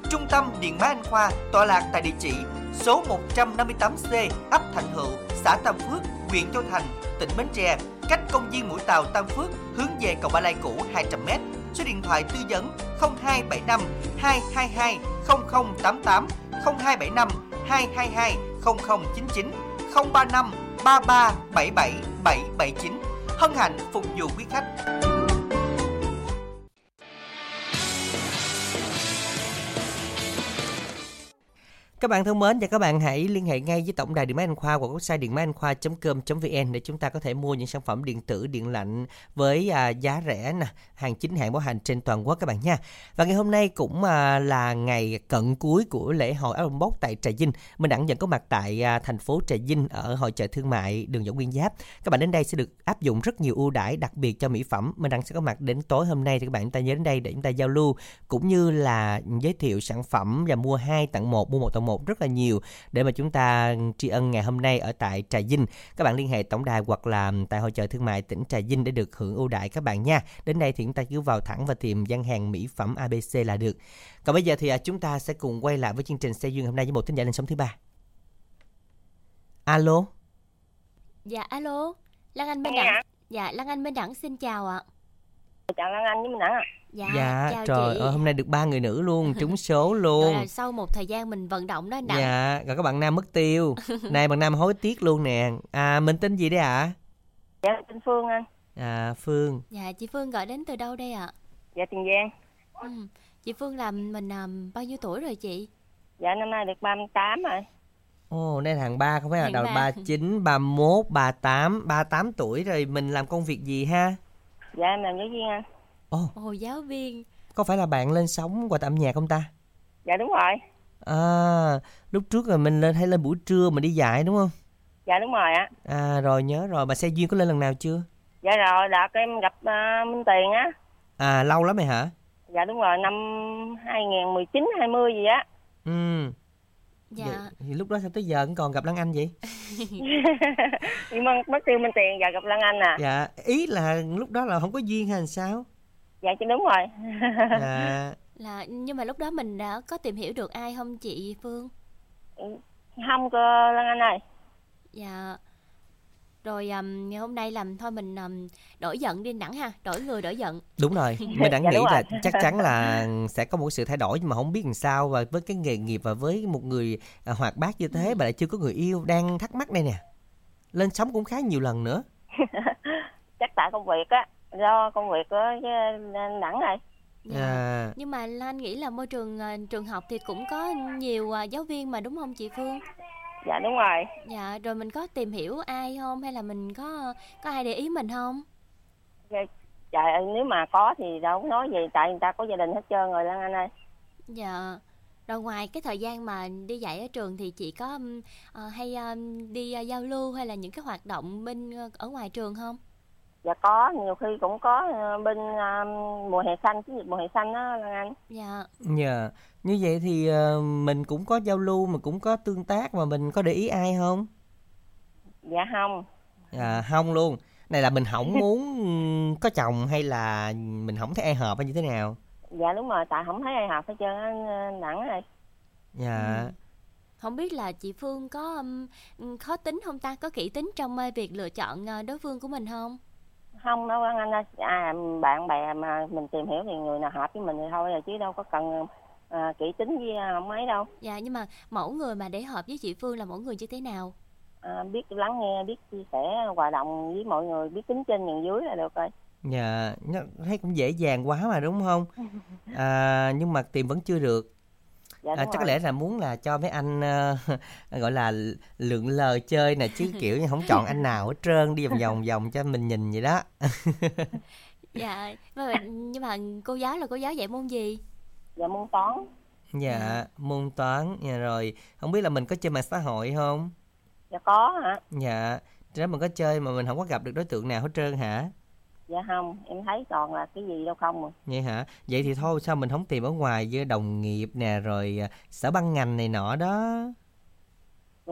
Trung tâm Điện máy Anh Khoa tọa lạc tại địa chỉ số 158C, ấp Thạnh Hữu, xã Tam Phước, huyện Châu Thành, tỉnh Bến Tre, cách công viên Mũi Tàu Tam Phước hướng về cầu Ba Lai cũ 200m. Số điện thoại tư vấn 0275 222 0088 0275 222 0099 035 33 77 779. Hân hạnh phục vụ quý khách. Các bạn thân mến và các bạn hãy liên hệ ngay với tổng đài Điện máy Anh Khoa hoặc website điện máy anh khoa.com.vn để chúng ta có thể mua những sản phẩm điện tử điện lạnh với à, giá rẻ nè, hàng chính hãng bảo hành trên toàn quốc các bạn nha. Và ngày hôm nay cũng à, là ngày cận cuối của lễ hội áo Box tại Trà Vinh. Mình đẳng nhận có mặt tại à, thành phố Trà Vinh ở hội chợ thương mại đường Võ Nguyên Giáp. Các bạn đến đây sẽ được áp dụng rất nhiều ưu đãi đặc biệt cho mỹ phẩm. Mình đẳng sẽ có mặt đến tối hôm nay thì các bạn chúng ta nhớ đến đây để chúng ta giao lưu cũng như là giới thiệu sản phẩm và mua hai tặng một mua một tặng một rất là nhiều để mà chúng ta tri ân ngày hôm nay ở tại Trà Vinh. Các bạn liên hệ tổng đài hoặc là tại hội chợ thương mại tỉnh Trà Vinh để được hưởng ưu đãi các bạn nha. Đến đây thì chúng ta cứ vào thẳng và tìm gian hàng mỹ phẩm ABC là được. Còn bây giờ thì à, chúng ta sẽ cùng quay lại với chương trình xe duyên hôm nay với một thính giả lên sóng thứ ba. Alo, Dạ alo, Lan Anh Minh Nghe Đẳng. ạ. Dạ Lan Anh Minh Đẳng xin chào ạ. Chào Lan Anh với Minh Đẳng ạ. Dạ, dạ chào trời chị. ơi hôm nay được ba người nữ luôn, [laughs] trúng số luôn. là sau một thời gian mình vận động đó anh. Dạ, rồi các bạn nam mất tiêu. [laughs] Này bạn nam hối tiếc luôn nè. À mình tên gì đấy ạ? Dạ tên Phương anh. À Phương. Dạ chị Phương gọi đến từ đâu đây ạ? Dạ Tiền Giang. Ừ. Chị Phương làm mình làm bao nhiêu tuổi rồi chị? Dạ năm nay được 38 rồi. Ồ, đây là hàng ba không phải là đầu ba. 39, 31, 38, 38 tuổi rồi mình làm công việc gì ha? Dạ em làm giáo viên anh. Ồ, Ồ giáo viên. có phải là bạn lên sóng qua âm nhạc không ta? Dạ đúng rồi. À, lúc trước là mình lên hay lên buổi trưa mình đi dạy đúng không? Dạ đúng rồi ạ. À rồi nhớ rồi, mà xe duyên có lên lần nào chưa? Dạ rồi đợt em gặp à, Minh Tiền á. À lâu lắm rồi hả? Dạ đúng rồi năm 2019 20 gì á. Ừ. Dạ. Vậy- Thì lúc đó sao tới giờ vẫn còn gặp Lan Anh vậy? [laughs] Nhưng mà mất tiêu Minh Tiền và gặp Lan Anh à. Dạ, ý là lúc đó là không có duyên hay làm sao? Dạ chứ đúng rồi. Dạ. [laughs] Là nhưng mà lúc đó mình đã có tìm hiểu được ai không chị Phương? Không cơ Lan Anh ơi. Dạ. Rồi um, ngày hôm nay làm thôi mình um, đổi giận đi Đẳng ha, đổi người đổi giận. Đúng rồi, [laughs] mình đã Dạ, nghĩ là rồi. chắc chắn là sẽ có một sự thay đổi nhưng mà không biết làm sao và với cái nghề nghiệp và với một người à, hoạt bát như thế mà lại chưa có người yêu đang thắc mắc đây nè. Lên sóng cũng khá nhiều lần nữa. [laughs] Chắc tại công việc á. Do công việc á Đẳng rồi. Dạ. À, Nhưng mà Lan nghĩ là môi trường ờ, trường học thì cũng có nhiều ờ, giáo viên mà đúng không chị Phương? Dạ đúng rồi. Dạ, rồi mình có tìm hiểu ai không hay là mình có có ai để ý mình không? Trời ơi nếu mà có thì đâu có nói gì tại người ta có gia đình hết trơn rồi Lan Anh ơi. Dạ. Rồi ngoài cái thời gian mà đi dạy ở trường thì chị có ờ, hay ừm, đi ờ, giao lưu hay là những cái hoạt động bên ờ, ở ngoài trường không? Dạ có, nhiều khi cũng có ờ, bên ờ, mùa hè xanh, chiến dịch mùa hè xanh đó Lan Anh. Dạ. dạ. Như vậy thì ờ, mình cũng có giao lưu mà cũng có tương tác mà mình có để ý ai không? Dạ không, À, không luôn. Này là mình không [laughs] muốn có chồng hay là mình không thấy ai hợp hay như thế nào? dạ đúng rồi, tại không thấy ai học hết trơn á Đẳng rồi. Dạ. Không biết là chị Phương có khó tính không ta? Có kỹ tính trong ờ, việc lựa chọn ờ, đối phương của mình không? Không đâu Anh ơi, à, bạn bè mà mình tìm hiểu thì người nào hợp với mình thì thôi rồi chứ đâu có cần ờ, kỹ tính với không ấy đâu. Dạ, nhưng mà mẫu người mà để hợp với chị Phương là mẫu người như thế nào? À, biết lắng nghe, biết chia sẻ, hòa đồng với mọi người, biết tính trên nhường dưới là được rồi. Dạ, thấy cũng dễ dàng quá mà đúng không? [laughs] À, nhưng mà tìm vẫn chưa được. Dạ À, chắc có rồi. lẽ là muốn là cho mấy anh ờ, [laughs] gọi là lượng lờ chơi nè chứ kiểu như không chọn anh nào hết trơn đi vòng vòng vòng cho mình nhìn vậy đó. [laughs] Dạ, nhưng mà cô giáo là cô giáo dạy môn gì? Dạ môn toán, Dạ, môn toán dạ rồi. Không biết là mình có chơi mạng xã hội không? dạ có hả? Dạ, nếu mình có chơi mà mình không có gặp được đối tượng nào hết trơn hả? Dạ không, em thấy toàn là cái gì đâu không à. Vậy hả? Vậy thì thôi sao mình không tìm ở ngoài với đồng nghiệp nè rồi à, sở ban ngành này nọ đó.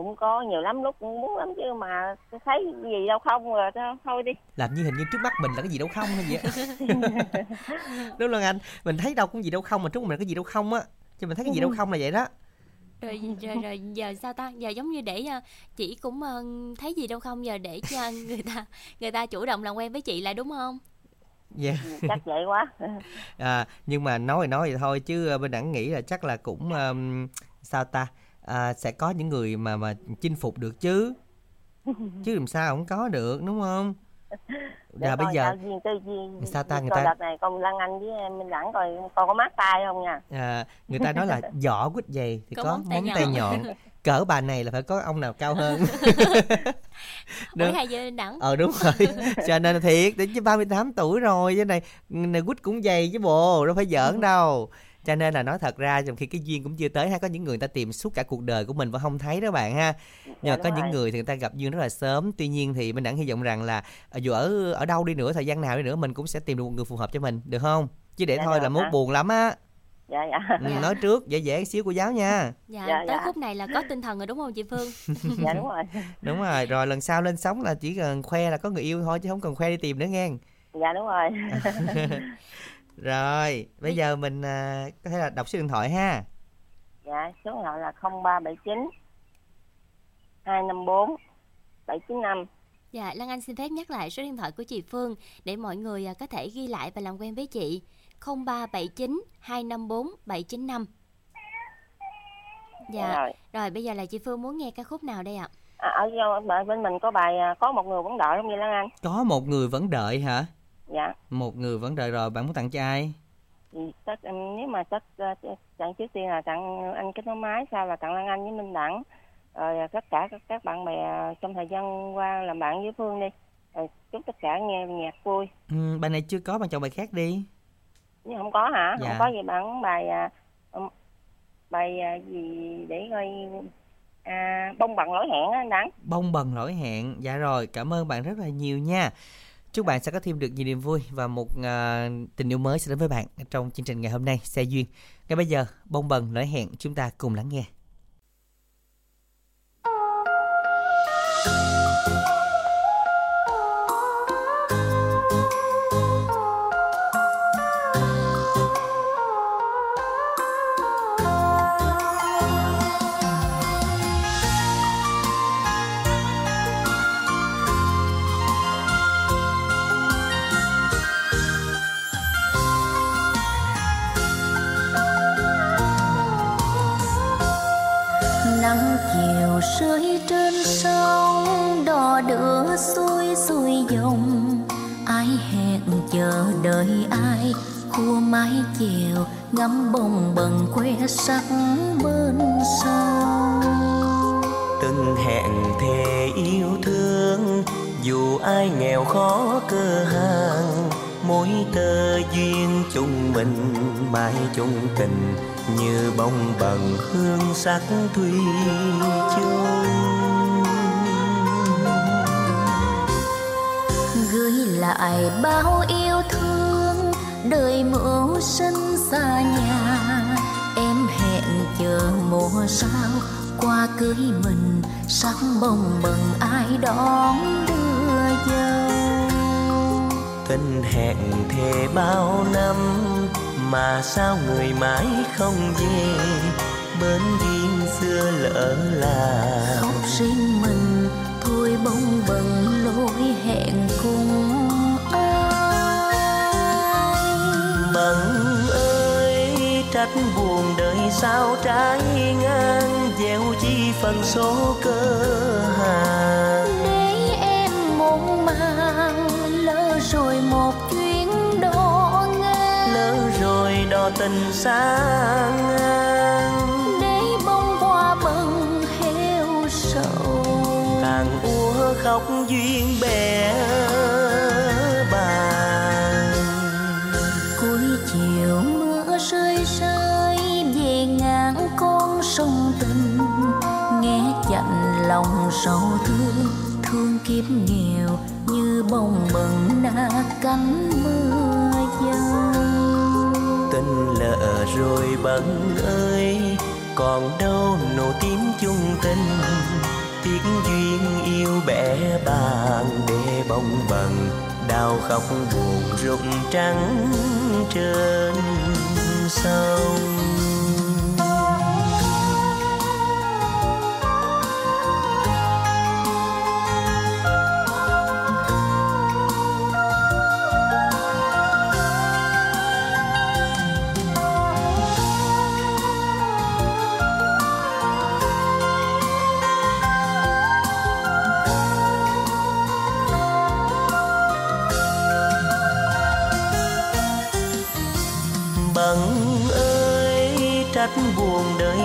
Cũng có nhiều lắm lúc cũng muốn lắm chứ mà thấy gì đâu không rồi thôi- đi Làm như hình như trước mắt mình là cái gì đâu không hay vậy. [laughs] Đúng không anh? Mình thấy đâu cũng gì đâu không mà trước mình là cái gì đâu không á. chứ mình thấy cái gì đâu không là vậy đó rồi rồi rồi giờ sao ta giờ giống như để ờ, chị cũng ờ, thấy gì đâu không giờ để cho người ta người ta chủ động làm quen với chị lại đúng không dạ chắc vậy quá [laughs] à, nhưng mà nói thì nói vậy thôi chứ ờ, bên đẳng nghĩ là chắc là cũng ờm, sao ta à, sẽ có những người mà mà chinh phục được chứ. [laughs] Chứ làm sao không có được đúng không? Dạ bây giờ sao duyên tư duyên Sao ta, người ta- đợt này con Lan Anh với em Minh Đẳng coi con có mát tay không nha? À, người ta nói là [laughs] vỏ quýt dày thì Có có, móng tay móng tay nhọn. cỡ bà này là phải có ông nào cao hơn. [laughs] Được. hai giờ đẳng. Ờ đúng rồi. Cho nên là thiệt đến chứ 38 tuổi rồi cái này này quýt cũng dày chứ bộ đâu phải giỡn đâu cho nên là nói thật ra trong khi cái duyên cũng chưa tới hay có những người người ta tìm suốt cả cuộc đời của mình vẫn không thấy đó bạn ha. Nhưng mà Dạ, có đúng những người thì người ta gặp duyên rất là sớm. Tuy nhiên thì mình đẳng hy vọng rằng là ờ, dù ở ở đâu đi nữa thời gian nào đi nữa mình cũng sẽ tìm được một người phù hợp cho mình được không? Chứ để Dạ, thôi là mốt buồn lắm á. Dạ dạ. Ừ, nói trước dễ dễ xíu của giáo nha. Dạ, Dạ, tới dạ. khúc này là có tinh thần rồi đúng không chị phương? [laughs] Dạ đúng rồi. [laughs] Đúng rồi rồi lần sau lên sóng là chỉ cần khoe là có người yêu thôi chứ không cần khoe đi tìm nữa nghe. Dạ đúng rồi [laughs] rồi bây giờ mình à, có thể là đọc số điện thoại ha. Dạ số điện thoại là 0379 254 795 Dạ, Lan Anh xin phép nhắc lại số điện thoại của chị Phương để mọi người à, có thể ghi lại và làm quen với chị. 0379 254 795. Dạ, rồi. rồi bây giờ là chị Phương muốn nghe ca khúc nào đây ạ? à, ở bên mình có bài à, có một người vẫn đợi không vậy Lan Anh? Có một người vẫn đợi hả dạ. Một người vẫn đợi rồi bạn muốn tặng cho ai? Tất em- nếu mà tất ờ, tặng trước tiên là tặng anh kết nối máy sau là tặng Lan Anh với Minh Đẳng rồi à, tất cả các, các bạn bè trong thời gian qua làm bạn với Phương đi. Rồi chúc tất cả nghe nhạc vui. Ừ, bài này chưa có bạn chọn bài khác đi. Nếu không có hả? Dạ. không có gì bạn bài à, um, bài gì để coi à, bông bằng lỗi hẹn á anh Đẳng bông bần lỗi hẹn. Dạ rồi cảm ơn bạn rất là nhiều nha chúc bạn sẽ có thêm được nhiều niềm vui và một uh, tình yêu mới sẽ đến với bạn trong chương trình ngày hôm nay. Xe duyên. Ngay bây giờ bông bần nói hẹn chúng ta cùng lắng nghe. Sông đò đưa xuôi xuôi dòng. Ai hẹn chờ đợi ai, khua mái chèo ngắm bông bần que sắc bên sông. Từng hẹn thề yêu thương, dù ai nghèo khó cơ hàng, mối tơ duyên chung mình, mãi chung tình như bông bần hương sắc thủy chung. Lại bao yêu thương đời mưu sinh xa nhà. Em hẹn chờ mùa sao qua cưới mình sắc bông bần ai đón đưa dâu tình hẹn thề bao năm mà sao người mãi không về? Bến duyên xưa lỡ là khóc riêng mình thôi bông bần lối hẹn cùng trách buồn đời sao trái ngang gieo chi phần số cơ hàng. Để em muộn màng lỡ rồi một chuyến đò ngang. Lỡ rồi đò tình xa ngang. Để bông hoa bần heo sầu. Tàn úa khóc duyên bè sầu thương thương kiếp nghèo như bông bần na cánh mưa dâng. Tình lỡ rồi bận ơi, còn đâu nụ tím chung tình. Tiếc duyên yêu bẻ bàn để bông bần, đau khóc buồn rụng trắng trên sông.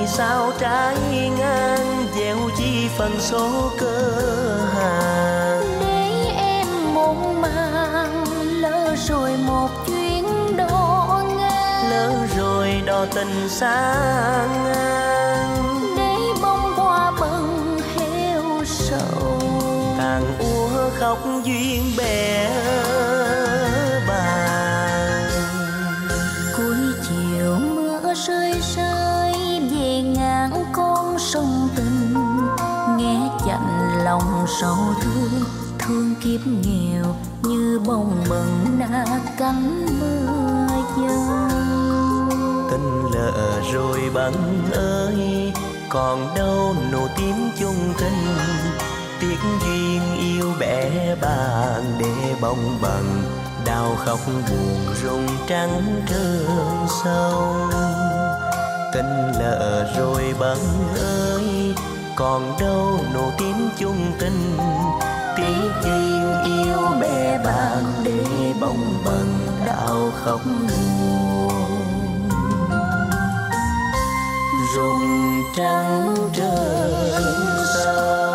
Sao trái ngang gieo chi phần số cơ hàng. Để em muộn màng lỡ rồi một chuyến đò ngang. Lỡ rồi đò tình xa ngang. Để bông hoa bần heo sầu. Tàn úa khóc duyên bè lòng sầu thương thương kiếp nghèo như bông bần na cánh mưa dâng. Tình lỡ rồi bằng ơi, còn đâu nụ tím chung tình. Tiếc duyên yêu bé bàn để bông bần đau khóc buồn rung trắng thương sâu. Tình lỡ rồi bằng ơi còn đâu nụ tím chung tình. Tiếng duyên yêu bé bạn để bồng bần đau khóc buồn. Rung trắng sao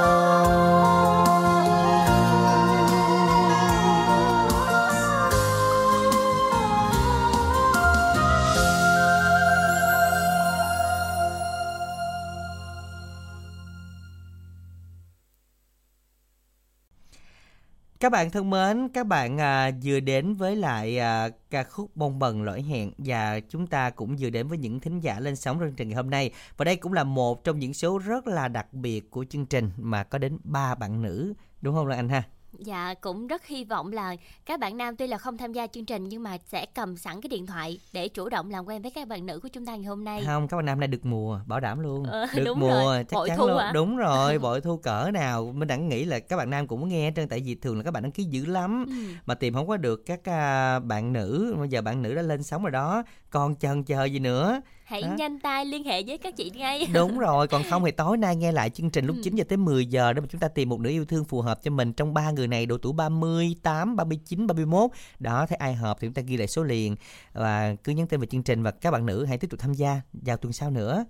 Các bạn thân mến, các bạn à, vừa đến với lại à, ca khúc Bông bần lỗi hẹn và chúng ta cũng vừa đến với những thính giả lên sóng chương trình ngày hôm nay. Và đây cũng là một trong những số rất là đặc biệt của chương trình mà có đến ba bạn nữ, đúng không Lan Anh ha? Dạ cũng rất hy vọng là các bạn nam tuy là không tham gia chương trình nhưng mà sẽ cầm sẵn cái điện thoại để chủ động làm quen với các bạn nữ của chúng ta ngày hôm nay. Không, các bạn nam này được mùa, bảo đảm luôn. Ờ, được đúng mùa, rồi. chắc Bội chắn thu luôn. à? Đúng rồi, [laughs] bội thu cỡ nào. Mình đẳng nghĩ là các bạn nam cũng nghe trơn tại vì thường là các bạn đăng ký dữ lắm Ừ. mà tìm không có được các à, bạn nữ. Bây giờ bạn nữ đã lên sóng rồi đó. Còn chần chờ gì nữa? Hãy Đó. nhanh tay liên hệ với các chị ngay. [laughs] Đúng rồi, còn không thì tối nay nghe lại chương trình lúc Ừ. 9 giờ tới 10 giờ để mà chúng ta tìm một nửa yêu thương phù hợp cho mình trong ba người này độ tuổi 38, 39, 31. Đó, thấy ai hợp thì chúng ta ghi lại số liền và cứ nhắn tin vào chương trình và các bạn nữ hãy tiếp tục tham gia vào tuần sau nữa.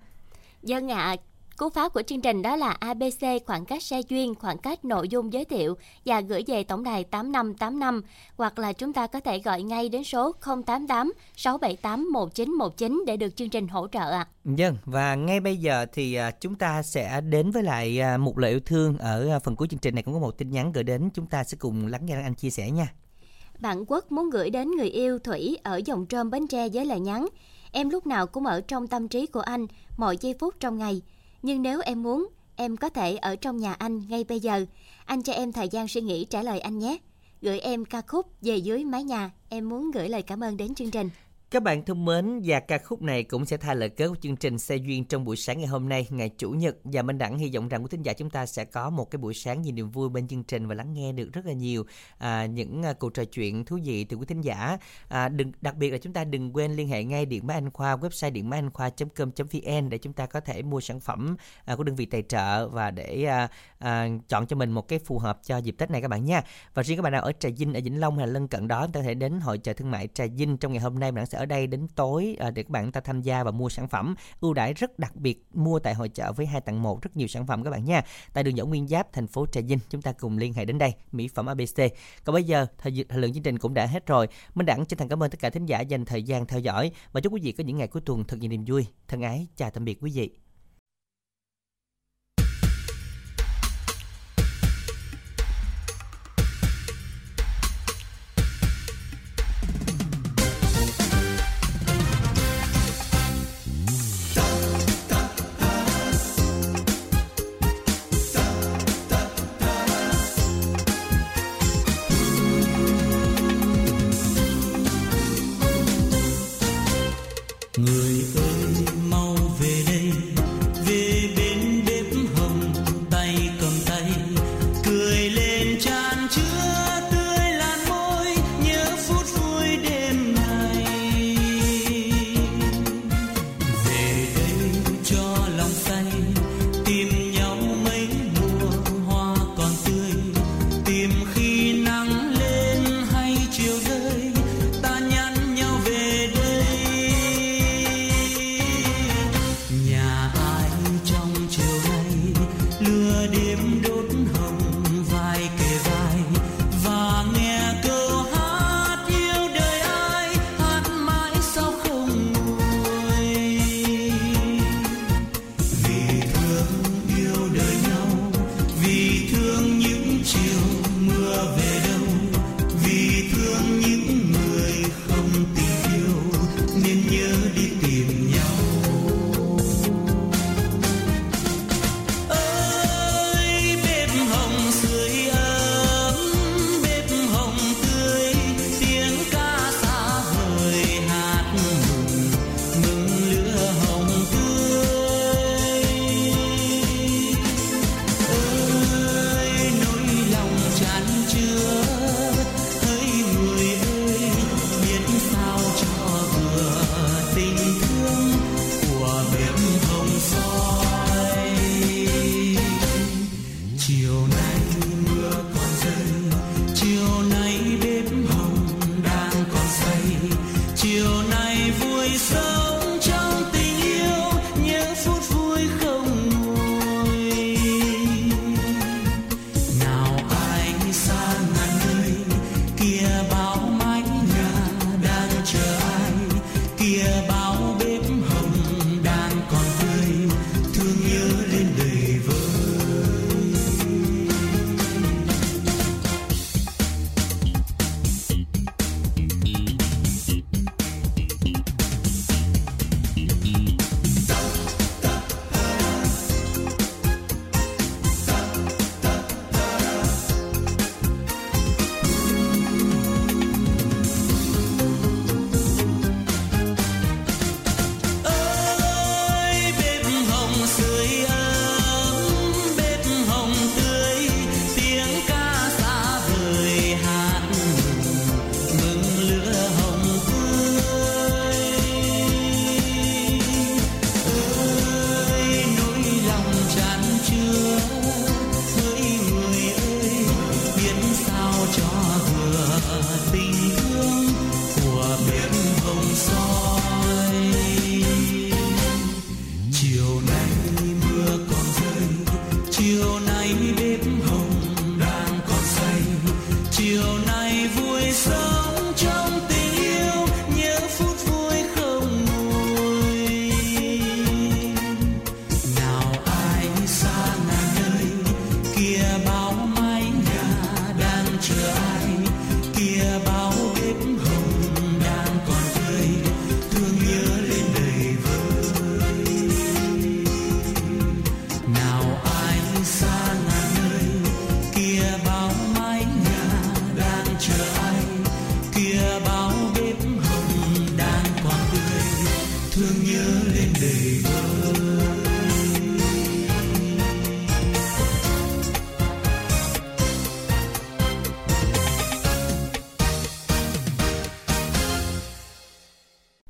Dân ạ, cú pháp của chương trình đó là ABC khoảng cách xe duyên, khoảng cách nội dung giới thiệu và gửi về tổng đài 8585 hoặc là chúng ta có thể gọi ngay đến số 088 678 1919 để được chương trình hỗ trợ ạ. Vâng, và ngay bây giờ thì à, chúng ta sẽ đến với lại à, một lời yêu thương ở à, phần cuối chương trình này cũng có một tin nhắn gửi đến chúng ta sẽ cùng lắng nghe anh chia sẻ nha. Bạn Quốc muốn gửi đến người yêu Thủy ở dòng trơm Bến Tre với lời nhắn. Em lúc nào cũng ở trong tâm trí của anh, mọi giây phút trong ngày. Nhưng nếu em muốn, em có thể ở trong nhà anh ngay bây giờ. Anh cho em thời gian suy nghĩ trả lời anh nhé. Gửi em ca khúc về dưới mái nhà. Em muốn gửi lời cảm ơn đến chương trình. Các bạn thân mến, và ca khúc này cũng sẽ thay lời kết của chương trình Xe Duyên trong buổi sáng ngày hôm nay, ngày Chủ nhật. Và Minh Đẳng hy vọng rằng quý thính giả chúng ta sẽ có một cái buổi sáng nhiều niềm vui bên chương trình và lắng nghe được rất là nhiều à, những à, cuộc trò chuyện thú vị từ quý thính giả. À, đừng Đặc biệt là chúng ta đừng quên liên hệ ngay Điện Máy Anh Khoa, website điện máy anh khoa.com.vn để chúng ta có thể mua sản phẩm à, của đơn vị tài trợ và để à, à, chọn cho mình một cái phù hợp cho dịp Tết này các bạn nha. Và riêng các bạn nào ở Trà Vinh, ở Vĩnh Long hay là lân cận đó, chúng ta có thể đến hội chợ thương mại Trà Vinh trong ngày hôm nay. mình sẽ ở đây đến tối à, để các bạn ta tham gia và mua sản phẩm ưu đãi rất đặc biệt mua tại hội chợ với hai tặng một rất nhiều sản phẩm các bạn nha. Tại đường Võ Nguyên Giáp, thành phố Trà Vinh, chúng ta cùng liên hệ đến đây. Mỹ phẩm ABC. Còn bây giờ thời, thời lượng chương trình cũng đã hết rồi. Minh Đẳng chân thành cảm ơn tất cả thính giả dành thời gian theo dõi và chúc quý vị có những ngày cuối tuần thật nhiều niềm vui. Thân ái chào tạm biệt quý vị.